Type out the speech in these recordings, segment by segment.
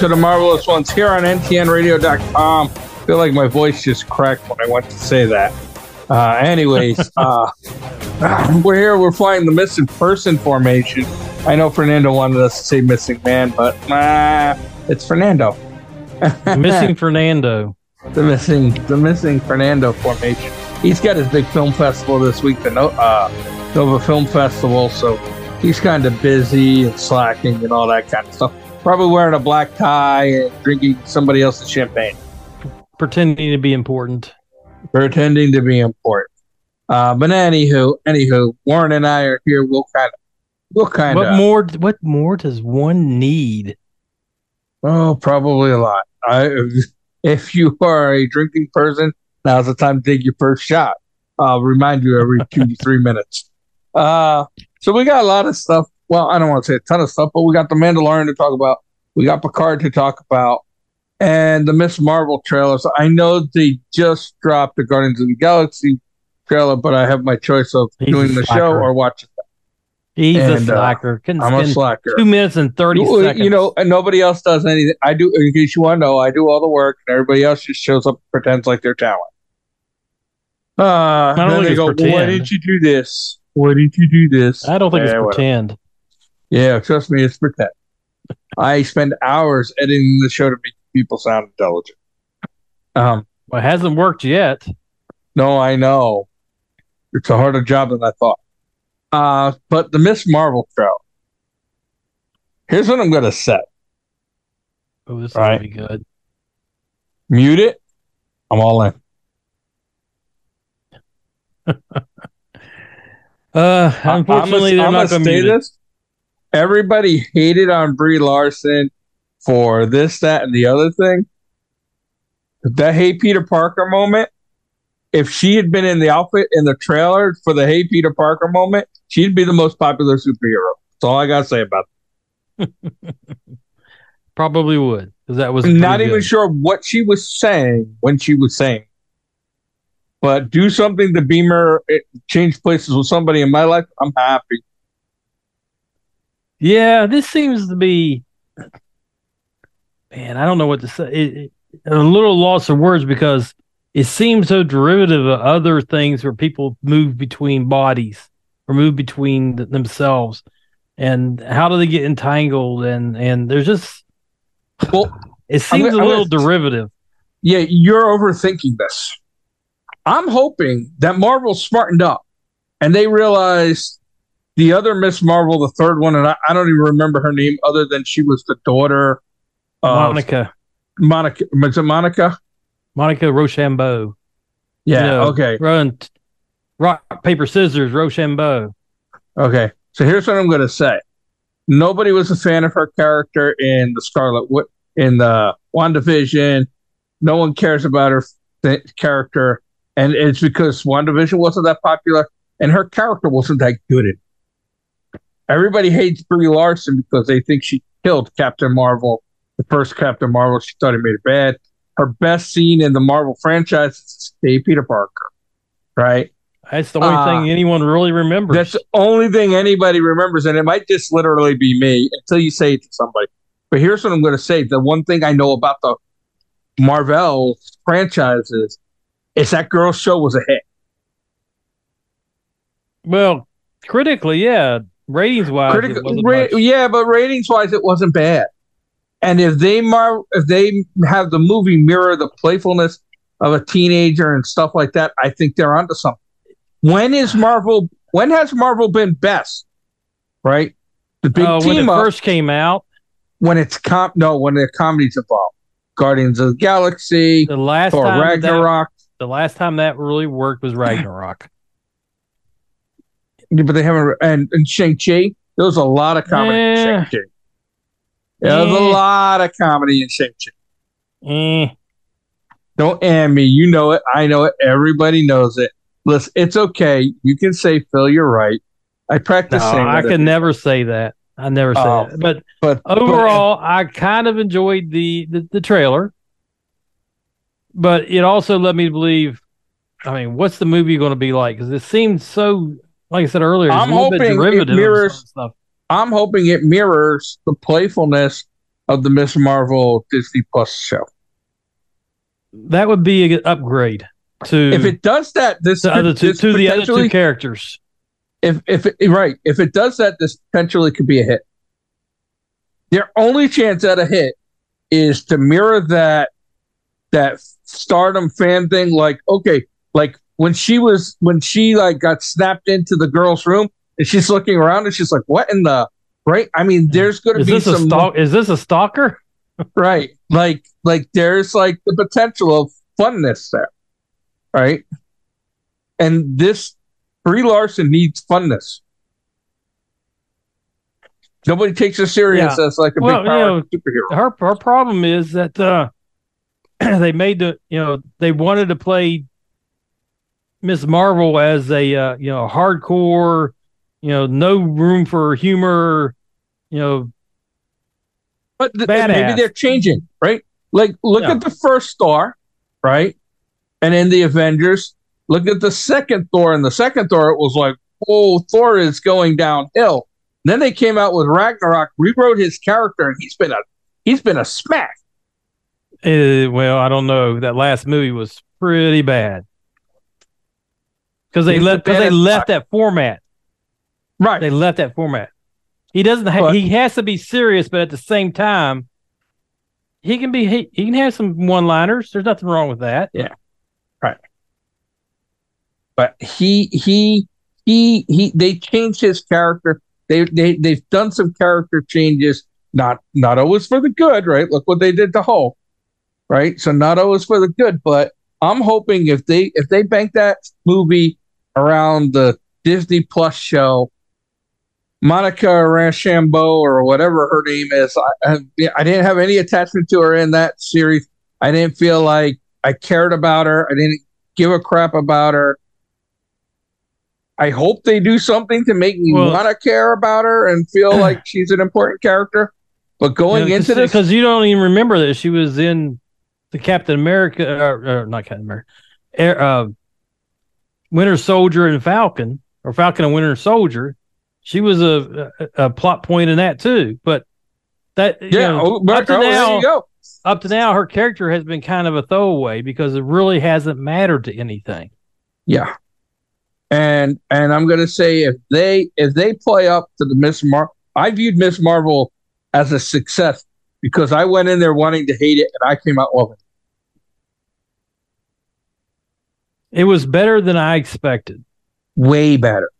To the Marvelous Ones here on ntnradio.com. I feel like my voice just cracked when I went to say that. Uh, anyways, uh, we're here. We're flying the missing person formation. I know Fernando wanted us to say missing man, but uh, it's Fernando. missing Fernando. The missing, the missing Fernando formation. He's got his big film festival this week, the no, uh, Nova Film Festival. So he's kind of busy and slacking and all that kind of stuff. Probably wearing a black tie and drinking somebody else's champagne. Pretending to be important. Pretending to be important. Uh, but anywho, anywho, Warren and I are here. We'll kind of, we'll kind of. What more? What more does one need? Oh, probably a lot. I, if you are a drinking person, now's the time to take your first shot. I'll remind you every two to three minutes. Uh, so we got a lot of stuff. Well, I don't want to say a ton of stuff, but we got the Mandalorian to talk about. We got Picard to talk about, and the Miss Marvel trailers. I know they just dropped the Guardians of the Galaxy trailer, but I have my choice of He's doing the show or watching them. He's and, a uh, slacker. Uh, I'm a slacker. Two minutes and thirty you, seconds. You know, and nobody else does anything. I do. In case you want to know, I do all the work, and everybody else just shows up, and pretends like they're talent. Uh, I don't think they go. Well, why didn't you do this? Why didn't you do this? I don't think yeah, it's pretend. Whatever. Yeah, trust me, it's pretend. I spend hours editing the show to make people sound intelligent. Um, well, it hasn't worked yet. No, I know. It's a harder job than I thought. Uh, but the Miss Marvel show. Here's what I'm going to set. Oh, this is right. going to be good. Mute it. I'm all in. uh, unfortunately, I'm, they're I'm not going to mute this. Everybody hated on Brie Larson for this, that, and the other thing. That Hey Peter Parker moment, if she had been in the outfit in the trailer for the Hey Peter Parker moment, she'd be the most popular superhero. That's all I got to say about it. Probably would, because that was not even good. sure what she was saying when she was saying. But do something to Beamer, eh, change places with somebody in my life. I'm happy. Yeah, this seems to be, man, I don't know what to say. It, it, a little loss of words because it seems so derivative of other things where people move between bodies or move between th- themselves. And how do they get entangled? And and there's just, well, it seems I'm, a little I'm, derivative. Yeah, you're overthinking this. I'm hoping that Marvel smartened up and they realized the other Miss Marvel, the third one, and I, I, don't even remember her name other than she was the daughter of Monica. Monica. Was it Monica? Monica Rochambeau. Yeah. You know, okay. Run rock, paper, scissors, Rochambeau. Okay. So here's what I'm going to say. Nobody was a fan of her character in the Scarlet in the WandaVision. No one cares about her th- character. And it's because WandaVision wasn't that popular and her character wasn't that good. In Everybody hates Brie Larson because they think she killed Captain Marvel, the first Captain Marvel. She thought he made it bad. Her best scene in the Marvel franchise is Dave Peter Parker, right? That's the only uh, thing anyone really remembers. That's the only thing anybody remembers, and it might just literally be me until you say it to somebody. But here's what I'm going to say: the one thing I know about the Marvel franchises is that girl's show was a hit. Well, critically, yeah, ratings wise, ra- yeah, but ratings wise, it wasn't bad. And if they mar- if they have the movie mirror the playfulness of a teenager and stuff like that, I think they're onto something. When is Marvel? When has Marvel been best? Right, the big uh, team when it up, first came out. When it's com no, when the comedy's involved. Guardians of the Galaxy, the last Thor time Ragnarok. That, the last time that really worked was Ragnarok but they haven't. And, and Shang Chi, there was a lot of comedy in Shang Chi. There was a lot of comedy in Shang Chi. Mm. Don't and me. You know it. I know it. Everybody knows it. Listen, it's okay. You can say Phil, you're right. I practice. No, I can never say that. I never say uh, that. But, but overall, but, I kind of enjoyed the, the the trailer. But it also led me to believe. I mean, what's the movie going to be like? Because it seemed so like I said earlier, I'm hoping it mirrors. I'm hoping it mirrors the playfulness of the Miss Marvel Disney Plus show. That would be an upgrade to If it does that, this to, could- two, this to the other two characters. if if it, right if it does that this potentially could be a hit their only chance at a hit is to mirror that that stardom fan thing like okay like when she was when she like got snapped into the girl's room and she's looking around and she's like what in the right i mean there's going to be this a some stalk? Is this a stalker? right like like there's like the potential of funness there right and this Brie Larson needs funness. Nobody takes her serious as like a Well, big power you superhero. Her her problem is that uh, they made the you know they wanted to play Miss Marvel as a uh, you know hardcore, you know no room for humor, you know But th- maybe they're changing, right? Like look Yeah. at the first Thor, right? And in the Avengers, look at the second Thor. And the second Thor, it was like, oh, Thor is going downhill. Then they came out with Ragnarok, rewrote his character, and he's been a he's been a smack. Uh, well, I don't know. That last movie was pretty bad because they left because bad they left that format. Right. They left that format. He doesn't. Ha- But- he has to be serious, but at the same time, he can be. He, he can have some one-liners. There's nothing wrong with that. Yeah, right. But he he he he they changed his character they they they've done some character changes not not always for the good right look what they did to Hulk right so not always for the good but I'm hoping if they if they bank that movie around the Disney Plus show. Monica Rambeau or whatever her name is I, I I didn't have any attachment to her in that series. I didn't feel like I cared about her. I didn't give a crap about her. I hope they do something to make me Well- want to care about her and feel like she's an important character. But going into this, because you don't even remember that she was in the Captain America, or, or not Captain America, Air, uh, Winter Soldier and Falcon, or Falcon and Winter Soldier. She was a, a, a plot point in that too. But that yeah, know, oh, but, up to oh, now, up to now, her character has been kind of a throwaway because it really hasn't mattered to anything. Yeah, and and I'm gonna say if they if they play up to the Miss Marvel, I viewed Miss Marvel as a success because I went in there wanting to hate it and I came out loving. it. It was better than I expected. Way better.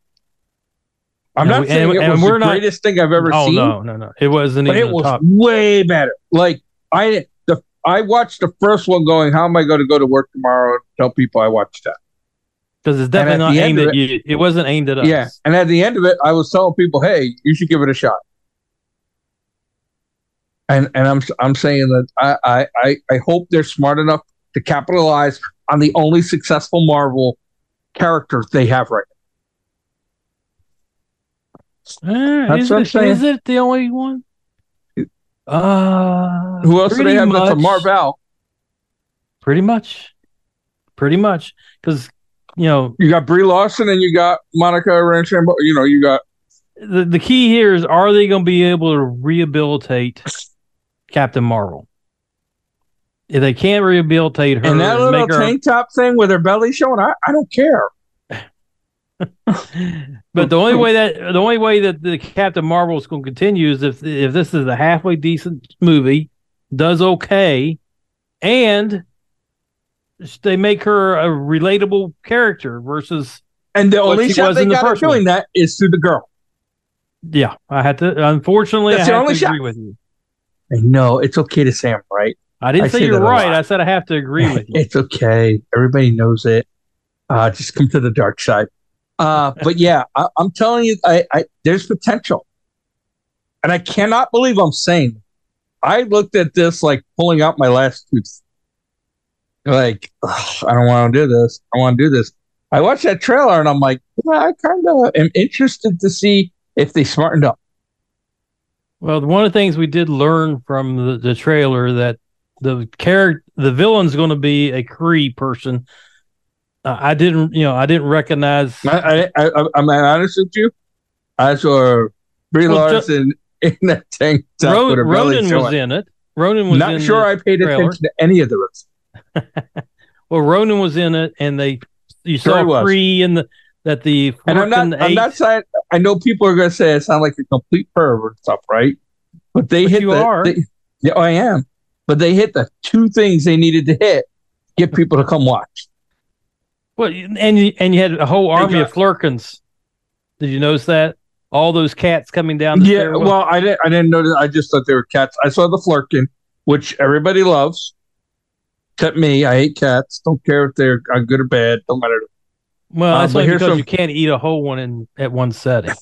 I'm And not we- saying and- it was the not- greatest thing I've ever seen. oh seen. no, no, no! It wasn't but it was top. way better. Like I the I watched the first one going, how am I going to go to work tomorrow and tell people I watched that? because it's definitely not aimed at you. It wasn't aimed at us. Yeah. And at the end of it, I was telling people, hey, you should give it a shot. And and I'm I'm saying that I I, I hope they're smart enough to capitalize on the only successful Marvel character they have right Uh, That's is, what I'm it, saying. is it the only one? Uh. Who else do they have that's a Marvel? Pretty much, pretty much, because you know You got Brie Larson and you got Monica Rambeau. You know, you got the the key here is are they going to be able to rehabilitate Captain Marvel? If they can't rehabilitate her, and that and little make her, tank top thing with her belly showing. I, I don't care. but the only way that the only way that the Captain Marvel is going to continue is if if this is a halfway decent movie, does okay, and they make her a relatable character versus And the only shot they the got doing that is through the girl. yeah. I had to unfortunately That's I the only shot. agree with you. I know it's okay to say I'm right. I didn't I say say you're right. I said I have to agree with you. It's okay. Everybody knows it. Uh, just come to the dark side. Uh, but yeah, I, I'm telling you, I, I there's potential, and I cannot believe I'm saying. I looked at this like pulling out my last tooth. Like, ugh, I don't want to do this. I want to do this. I watched that trailer and I'm like, I kind of am interested to see if they smartened up. Well, one of the things we did learn from the, the trailer that the character, the villain's going to be a Kree person. Uh, I didn't, you know, I didn't recognize. I, I, I, I'm honest with you. I saw Brie Well, Larson in that tank top Ro- with her Ronan was showing. in it. Ronan was Not in sure I paid trailer. attention to any of the rest. well, Ronan was in it, and they you Sure saw. Kree in the that the And I'm not. I'm not saying. I know people are going to say I sound like a complete pervert and stuff, right? But they But hit you the. are. they- yeah, I am. But they hit the two things they needed to hit. Get people to come watch. Well, and you, and you had a whole army got- of Flerkens. Did you notice that? All those cats coming down the Yeah. stairwell. Well, I didn't. I didn't notice. I just thought they were cats. I saw the flerken, which everybody loves, except me. I hate cats. Don't care if they're uh, good or bad. Don't matter. Well, Uh, that's but because some- you can't eat a whole one in at one setting.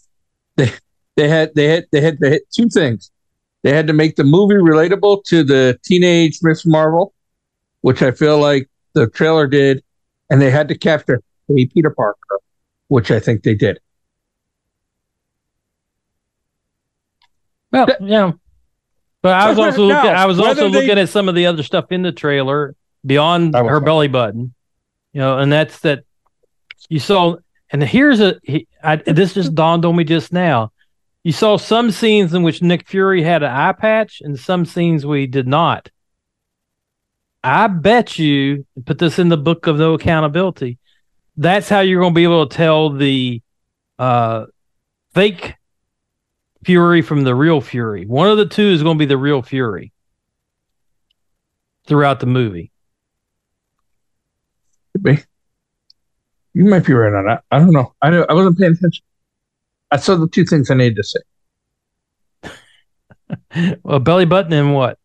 They had. They had. They had. They hit two things. They had to make the movie relatable to the teenage Miss Marvel, which I feel like the trailer did, and they had to capture hey Peter Parker, which I think they did. Well, That- yeah. But I was also Now, looking. I was also they- looking at some of the other stuff in the trailer beyond her belly button, you know, and that's that you saw. And here's a. He, I, this just dawned on me just now. You saw some scenes in which Nick Fury had an eye patch, and some scenes we did not. I bet you put this in the book of no accountability. That's how you're going to be able to tell the uh, fake Fury from the real Fury. One of the two is going to be the real Fury throughout the movie. Could be. You might be right on that. I don't know. I I wasn't paying attention. Saw the two things I needed to say. Well, belly button and what?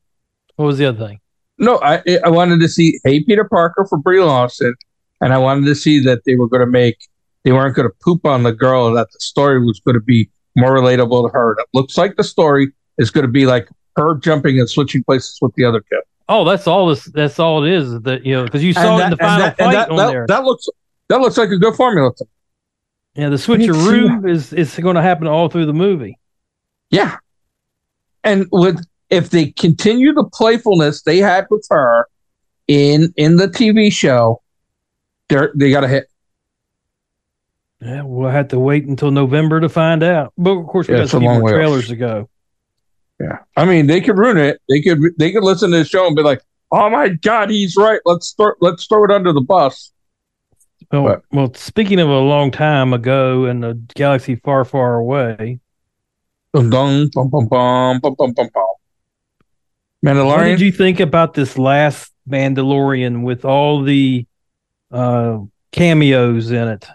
What was the other thing? No, I I wanted to see Hey Peter Parker for Brie Larson, and I wanted to see that they were going to make they weren't going to poop on the girl, that the story was going to be more relatable to her. And it looks like the story is going to be like her jumping and switching places with the other kid. Oh, that's all this. That's all it is. That you know, because you saw it in the final that- fight that- on that- there. that looks that looks like a good formula. Yeah, the switcheroo is is going to happen all through the movie. Yeah, and with if they continue the playfulness they had with her in in the TV show, they they got to hit. Yeah, we'll have to wait until November to find out. But of course, we Yeah, got a a long more trailers to go. Yeah, I mean they could ruin it. They could they could listen to the show and be like, "Oh my God, he's right. Let's throw let's throw it under the bus." Well, But- well, speaking of a long time ago in a galaxy far, far away, Dum dum bum bum bum bum bum bum bum. what Mandalorian. did you think about this last Mandalorian with all the uh, cameos in it?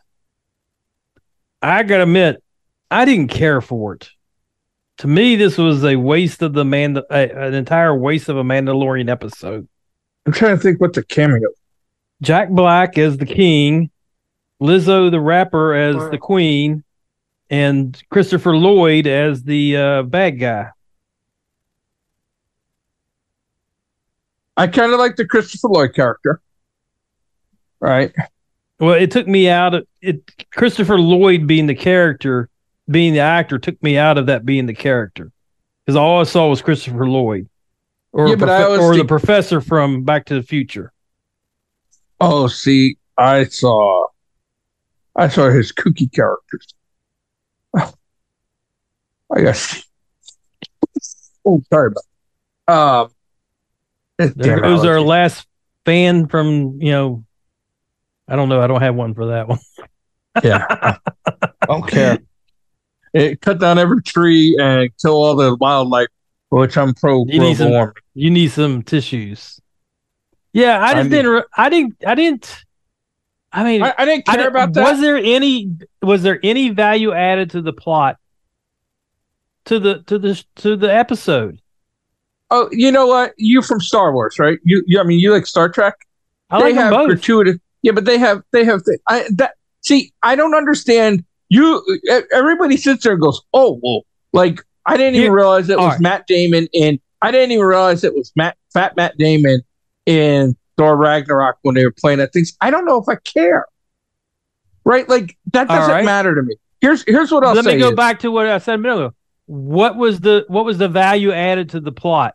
I gotta admit, I didn't care for it. To me, this was a waste of the man, a, an entire waste of a Mandalorian episode. I'm trying to think what the cameo. Jack Black as the king, Lizzo the rapper as the queen, and Christopher Lloyd as the uh, bad guy. I kind of like the Christopher Lloyd character. Right. Well, it took me out of it. Christopher Lloyd being the character, being the actor, took me out of that being the character because all I saw was Christopher Lloyd, or Yeah, but I profe- always or the professor from Back to the Future. Oh, see, I saw, I saw his kooky characters. I guess. Oh, sorry about. Um, There damn goes our last fan from you know. I don't know. I don't have one for that one. Yeah, I don't care. It cut down every tree and kill all the wildlife, which I'm pro You need some- warming. You need some tissues. Yeah, I I just need- didn't. re- I didn't. I didn't. I mean, I, I didn't I care didn't- about that. Was there any was there any value added to the plot to the to the to the episode? oh, you know what? You from Star Wars, right? You, you I mean, you like Star Trek? I they like them have both. gratuitous. Yeah, but they have they have th- I that see. I don't understand. You e- everybody sits there and goes, "Oh well," like I didn't even Here- realize it all was right. Matt Damon in. I didn't even realize it was Matt Fat Matt Damon in Thor Ragnarok when they were playing that things. I don't know if I care. Right, like that doesn't right. matter to me. Here's here's what I'll say. Let me go is- back to what I said a minute ago. What was the what was the value added to the plot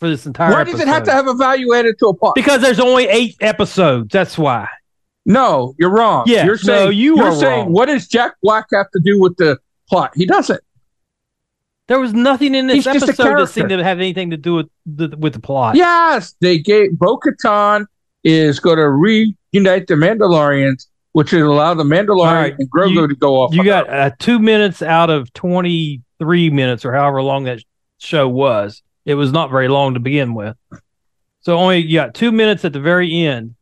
for this entire? Why does it have to have a value added to a plot? Because there's only eight episodes. That's why. No, you're wrong. Yeah, you're saying no, you are saying wrong. what does Jack Black have to do with the plot? He doesn't. There was nothing in this He's episode that seemed to have anything to do with the, with the plot. Yes, they gave Bo Katan is going to reunite the Mandalorians, which will allow the Mandalorian right, and Grogu you- to go off. You got uh, two minutes out of 23 minutes or however long that show was. It was not very long to begin with. So only you got two minutes at the very end.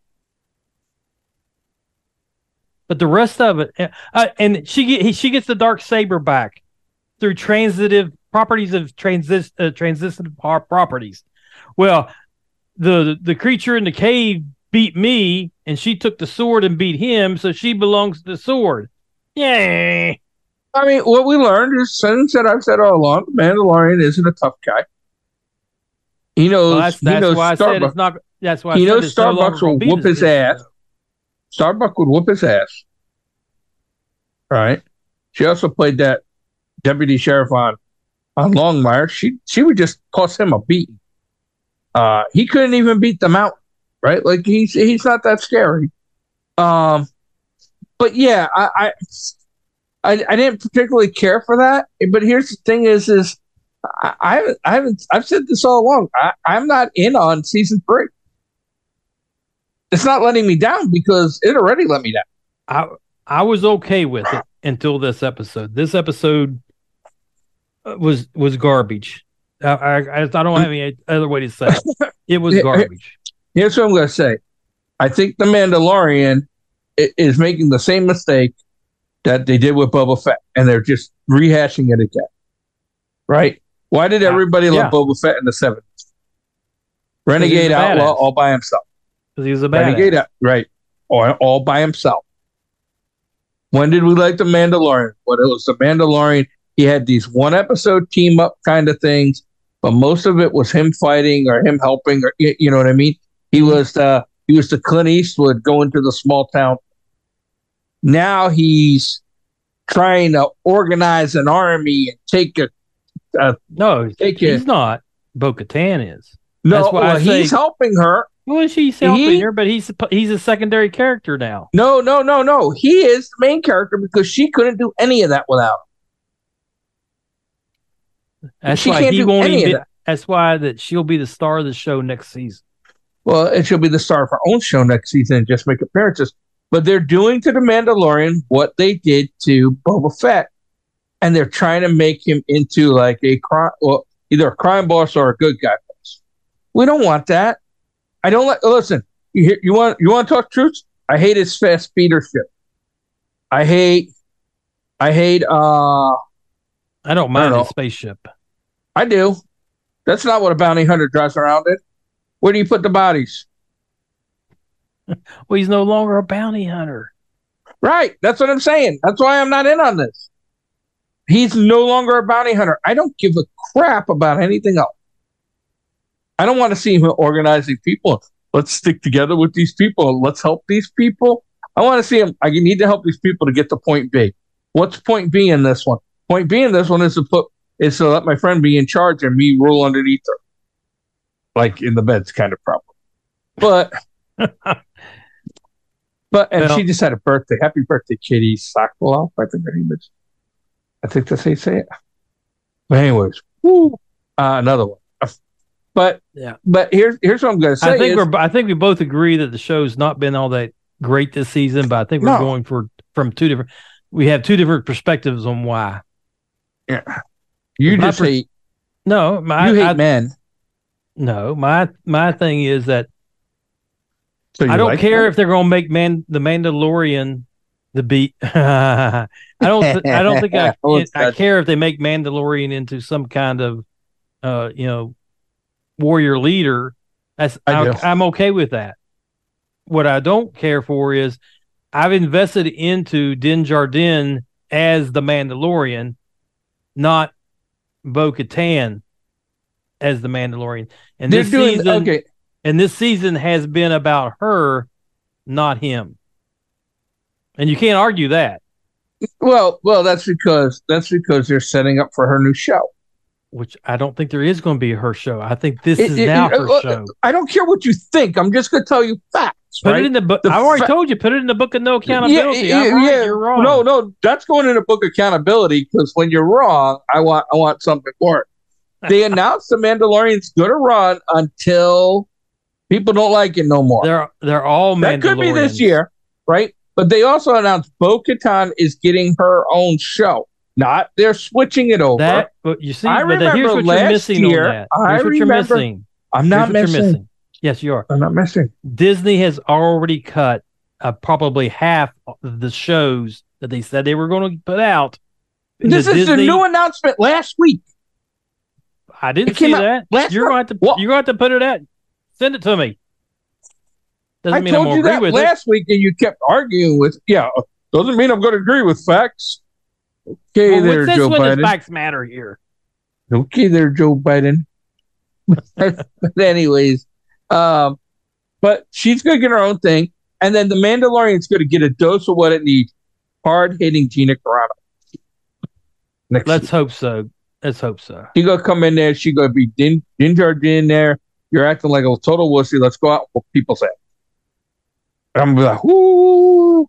But the rest of it, uh, uh, and she get, he, she gets the dark saber back through transitive properties of uh, transitive par- properties. Well, the the creature in the cave beat me, and she took the sword and beat him, so she belongs to the sword. Yay! I mean, what we learned is since that I've said all along, Mandalorian isn't a tough guy. He knows. Well, that's he that's knows why I said it's not. That's why I He said knows no Starbucks gonna will whoop his ass. Starbuck would whoop his ass. Right. She also played that deputy sheriff on on Longmire. She she would just cost him a beating. Uh, he couldn't even beat them out. Right. Like he's he's not that scary. Um, but yeah, I I I, I didn't particularly care for that. But here's the thing: is is I, I haven't I haven't I've said this all along. I, I'm not in on season three it's not letting me down because it already let me down. I I was okay with it until this episode. This episode was was garbage. I I, I don't have any other way to say it. It was garbage. Here's what I'm going to say. I think the Mandalorian is making the same mistake that they did with Boba Fett, and they're just rehashing it again. Right? Why did everybody Yeah. love Boba Fett in the 70s? Renegade outlaw all by himself. Because he was a bad. Renegade out, right? All, all by himself. When did we like the Mandalorian? When it was the Mandalorian, he had these one episode team up kind of things, but most of it was him fighting or him helping, or you know what I mean. He mm-hmm. was the he was the Clint Eastwood going to the small town. Now he's trying to organize an army and take a uh, No, Take he's it. not. Bo Katan is. no. Well, say- he's helping her. Well, she's helping He- her, but he's he's a secondary character now. No, no, no, no. He is the main character because she couldn't do any of that without him. That's She why can't he won't even. that. That's why that she'll be the star of the show next season. Well, and she'll be the star of her own show next season and just make appearances. But they're doing to the Mandalorian what they did to Boba Fett, and they're trying to make him into like a crime, well, either a crime boss or a good guy boss. We don't want that. I don't like. Listen, you you want you want to talk truth? I hate his fast speeder ship. I hate. I hate. Uh, I don't mind know. the spaceship. I do. That's not what a bounty hunter drives around in. Where do you put the bodies? Well, he's no longer a bounty hunter. Right. That's what I'm saying. That's why I'm not in on this. He's no longer a bounty hunter. I don't give a crap about anything else. I don't want to see him organizing people. Let's stick together with these people. Let's help these people. I want to see him. I need to help these people to get to point B. What's point B in this one? Point B in this one is to put is to let my friend be in charge and me rule underneath her. Like in the bed's kind of problem. But but and Well- she just had a birthday. Happy birthday, Kitty Sokolov. I think her name is. I think that's how you say it. But anyways, woo, uh, another one. But Yeah. but here's here's what I'm going to say. I think is- we're. I think we both agree that the show's not been all that great this season, but I think we're No. going for from two different. We have two different perspectives on why. You just per- hate No, my you hate I, men. no, my my thing is that So I don't like care men? if they're going to make man the Mandalorian the beat. I don't. th- I don't think I. I care if they make Mandalorian into some kind of, uh, you know, warrior leader. That's I I, I'm okay with that. What I don't care for is I've invested into Din Djarin as the Mandalorian, not Bo Katan as the Mandalorian. And They're this doing season, okay. and this season has been about her, not him. And you can't argue that, Well, well, that's because that's because they're setting up for her new show. which I don't think there is going to be her show. I think this It- is it- now it- her uh, show. I don't care what you think. I'm just going to tell you facts. Put right? it in the book. I already fa- told you. Put it in the book of no accountability. I'm right, you're wrong. No, no, that's going in the book of accountability because when you're wrong, I want I want something for it. They announced the Mandalorian's going to run until people don't like it no more. They're they're all Mandalorian. that could be this year, right? But they also announced Bo Katan is getting her own show. Not they're switching it over. That, but you see, I but the- here's remember what you're last missing year. I Here's what remember- you're missing. I'm not missing. you're missing. Yes, you are. I'm not missing. Disney has already cut uh, probably half of the shows that they said they were going to put out. This is the Disney- new announcement last week. I didn't it see that. last You're going to have to. What? You're going to put it out. Send it to me. Doesn't I mean I'm told you to that with it. last week, and you kept arguing with. Yeah, doesn't mean I'm going to agree with facts. Okay, Well, there, Joe Biden. facts matter here? Okay, there, Joe Biden. but anyways, um, but she's going to get her own thing, and then the Mandalorian's going to get a dose of what it needs: hard hitting Gina Carano. Next, Let's week. hope so. Let's hope so. she gonna come in there. She gonna be din- ginger in there. You're acting like a total wussy. Let's go out with people's head. And I'm gonna be like, whoo.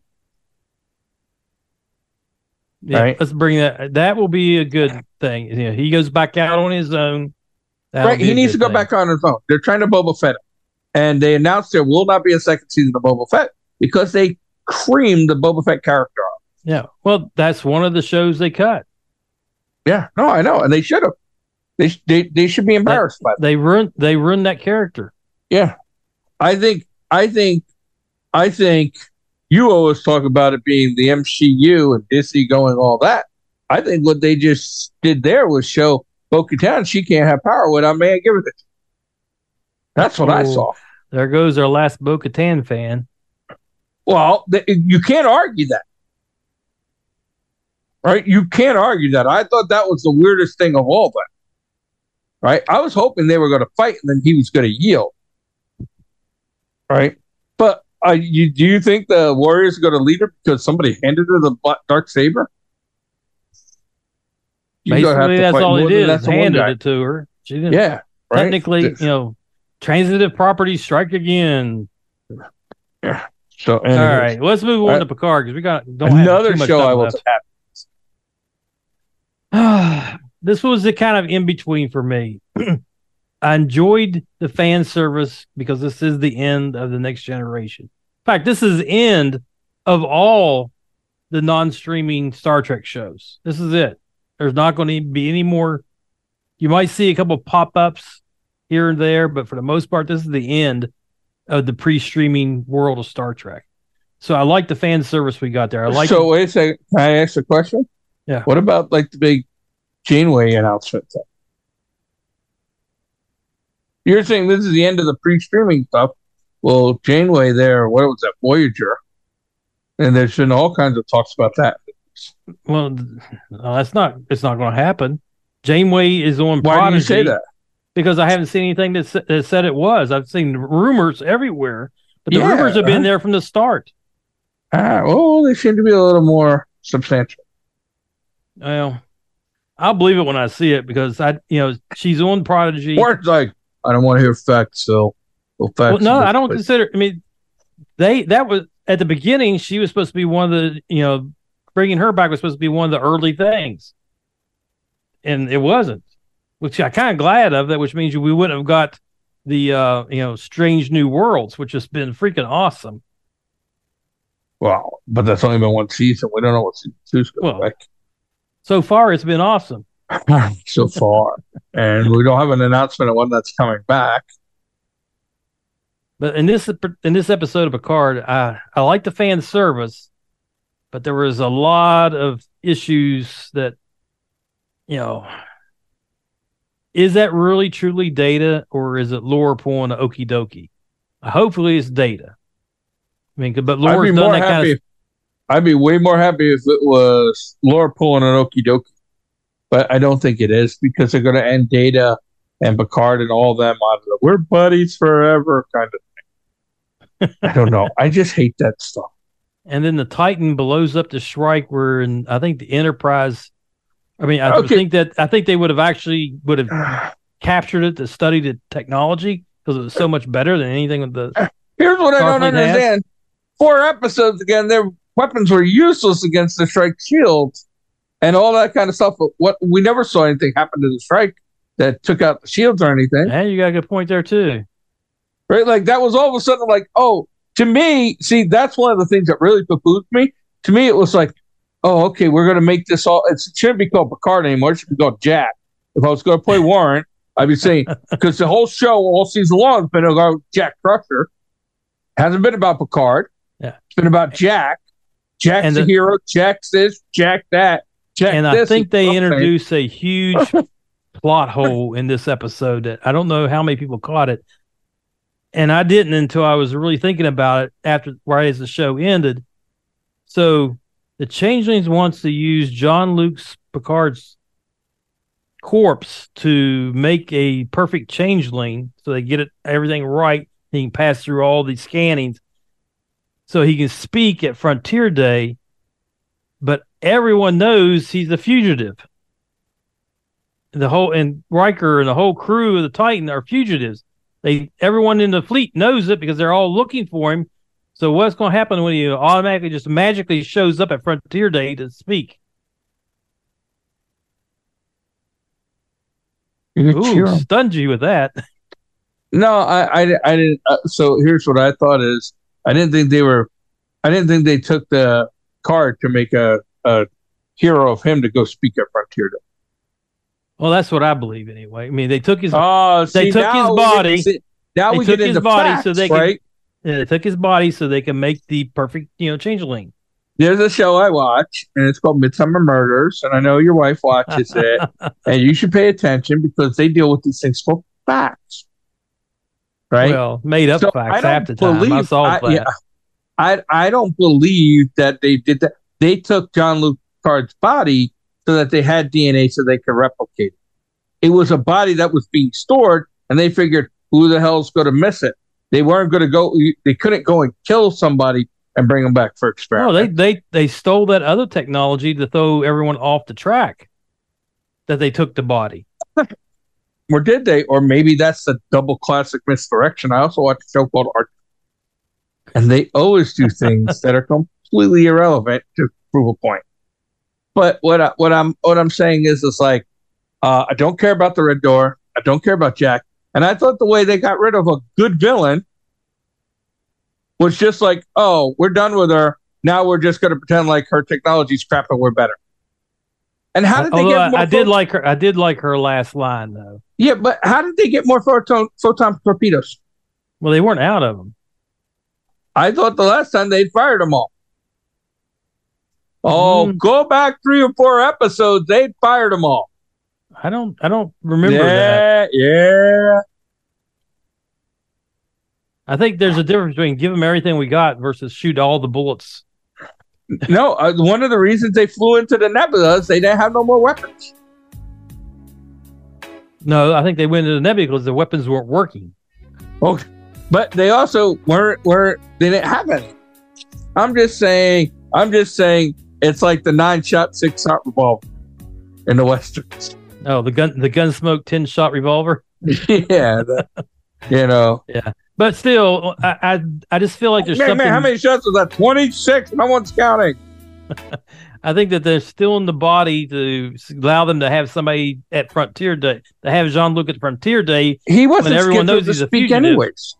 Yeah, Right. let's bring that. That will be a good thing. Yeah, he goes back out on his own. That'll Right, he needs to go thing. back on his own. They're trying to Boba Fett him. And they announced there will not be a second season of Boba Fett because they creamed the Boba Fett character off. Yeah. Well, that's one of the shows they cut. Yeah, no, I know. And they should have. They, they, they should be embarrassed by that. They ruined. They ruined that character. Yeah. I think, I think, I think you always talk about it being the MCU and Disney going all that. I think what they just did there was show Bo Katan she can't have power without man give it. That's what I Oh. saw. There goes our last Bo Katan fan. Well, th- you can't argue that. Right? You can't argue that. I thought that was the weirdest thing of all that. Right? I was hoping they were going to fight and then he was going to yield. Right? But uh, you, do you think the Warriors are going to lead her because somebody handed her the dark saber? Have Basically, that's all it that's Handed it to her. She didn't. Yeah. Right? Technically, you know, transitive properties strike again. So, All anyways, right, let's move on Uh, to Picard because we got don't another show I was happy. this was the kind of in between for me. I enjoyed the fan service because this is the end of the next generation. In fact, this is the end of all the non-streaming Star Trek shows. This is it. There's not going to be any more. You might see a couple pop-ups here and there, but for the most part, this is the end of the pre-streaming world of Star Trek. So I like the fan service we got there. I like so wait a second. Can I ask a question? Yeah. What about like the big Janeway announcement thing? You're saying this is the end of the pre-streaming stuff. Well, Janeway there, what was that, Voyager? And there's been all kinds of talks about that. Well, no, that's not. It's not going to happen. Janeway is on Why Prodigy do you say that? Because I haven't seen anything that, sa- that said it was. I've seen rumors everywhere, but the Yeah, rumors have been uh-huh. there from the start. Ah, well, they seem to be a little more substantial. Well, I'll believe it when I see it because I, you know, she's on Prodigy. Or it's like, I don't want to hear facts, so well, facts. well, no, I don't place. consider. I mean, they that was at the beginning. She was supposed to be one of the, you know, bringing her back was supposed to be one of the early things, and it wasn't. Which I kind of glad of that. Which means we wouldn't have got the, uh, you know, strange new worlds, which has been freaking awesome. Well, but that's only been one season. We don't know what season two's going Well, to So far, it's been awesome. so far. and we don't have an announcement of when that's coming back. But in this in this episode of Picard, I I like the fan service, but there was a lot of issues that, you know, is that really truly data or is it lore pulling a okie dokie? Hopefully, it's data. I mean, but lore's done that happy. kind of. I'd be way more happy if it was Lore pulling an okie dokie, but I don't think it is because they're going to end Data and Picard and all them on the "we're buddies forever" kind of thing. I don't know. I just hate that stuff. And then the Titan blows up the Shrike, where and I think the Enterprise. I mean, I Okay. think that I think they would have actually would have captured it to study the technology because it was so much better than anything with the Here's what I don't Starfleet has. understand. Four episodes again, their weapons were useless against the Shrike shields and all that kind of stuff. But what we never saw anything happen to the Shrike that took out the shields or anything. And you got a good point there too. Right? Like that was all of a sudden like, oh, to me, see, that's one of the things that really poo me. To me, it was like, oh, okay, we're gonna make this all it shouldn't be called Picard anymore, it should be called Jack. If I was gonna play Warren, I'd be saying because the whole show all season long has been about Jack Crusher. Hasn't been about Picard. Yeah. It's been about Jack. Jack's And the, the- hero. Jack's this, Jack that. Jack and. I think they something. introduced a huge plot hole in this episode that I don't know how many people caught it. And I didn't until I was really thinking about it after right as the show ended. So the Changelings wants to use Jean Luc's Picard's corpse to make a perfect changeling so they get it everything right. He can pass through all these scannings so he can speak at Frontier Day, but everyone knows he's a fugitive. The whole and Riker and the whole crew of the Titan are fugitives. They everyone in the fleet knows it because they're all looking for him. So what's going to happen when he automatically just magically shows up at Frontier Day to speak? You could cheer stunned you with that. No, I, I, I didn't. Uh, so here's what I thought is I didn't think they were, I didn't think they took the card to make a, a hero of him to go speak at Frontier Day. Well, that's what I believe anyway. I mean, they took his Oh, They took his body. see, now They we took get his into body facts, so they can- right? they took his body so they can make the perfect you know changeling. There's a show I watch, and it's called Midsomer Murders, and I know your wife watches it, and you should pay attention because they deal with these things for facts, right? Well, made up So facts I don't half the time. I believe- saw I- that. yeah, I I don't believe that they did that. They took Jean Luc Picard's body so that they had DNA so they could replicate it. It was a body that was being stored, and they figured who the hell's going to miss it. They weren't going to go. They couldn't go and kill somebody and bring them back for experiment. No, they they they stole that other technology to throw everyone off the track. That they took the body. or did they? Or maybe that's a double classic misdirection. I also watch a show called Art, and they always do things that are completely irrelevant to prove a point. But what I, what I'm what I'm saying is, it's like uh, I don't care about the Red Door. I don't care about Jack. And I thought the way they got rid of a good villain was just like, oh, we're done with her. Now we're just going to pretend like her technology's crap and we're better. And how did they Although get I, more I did like her. I did like her last line though. Yeah, but how did they get more photon photon torpedoes? Well, they weren't out of them. I thought the last time they fired them all. Oh, Mm. go back three or four episodes. They fired them all. I don't. I don't remember that. yeah, yeah. I think there's a difference between give them everything we got versus shoot all the bullets. No, uh, one of the reasons they flew into the nebula is they didn't have no more weapons. No, I think they went into the nebula because the weapons weren't working. Okay, but they also weren't weren't they didn't have any. I'm just saying. I'm just saying. It's like the nine shot, six shot revolver in the westerns. Oh, the gun, the gun smoke ten shot revolver. yeah, the- you know. Yeah, but still, I, I, I just feel like there's Man, something. man, how many shots was that? Twenty six. No one's counting. I think that they're still in the body to allow them to have somebody at Frontier Day, to have Jean Luc at Frontier Day. He wasn't everyone knows to he's a fugitive. anyways.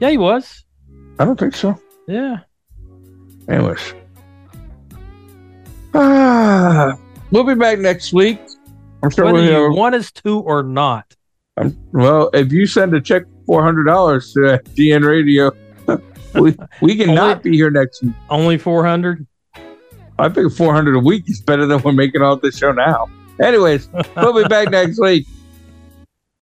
Yeah, he was. I don't think so. Yeah. Anyways. Ah, we'll be back next week. I'm sure Whether we'll you want us to or not. um, well, if you send a check four hundred dollars to DN Radio, we we can not be here next week. Only 400. I think four hundred a week is better than we're making off this show now. Anyways, we'll be back next week.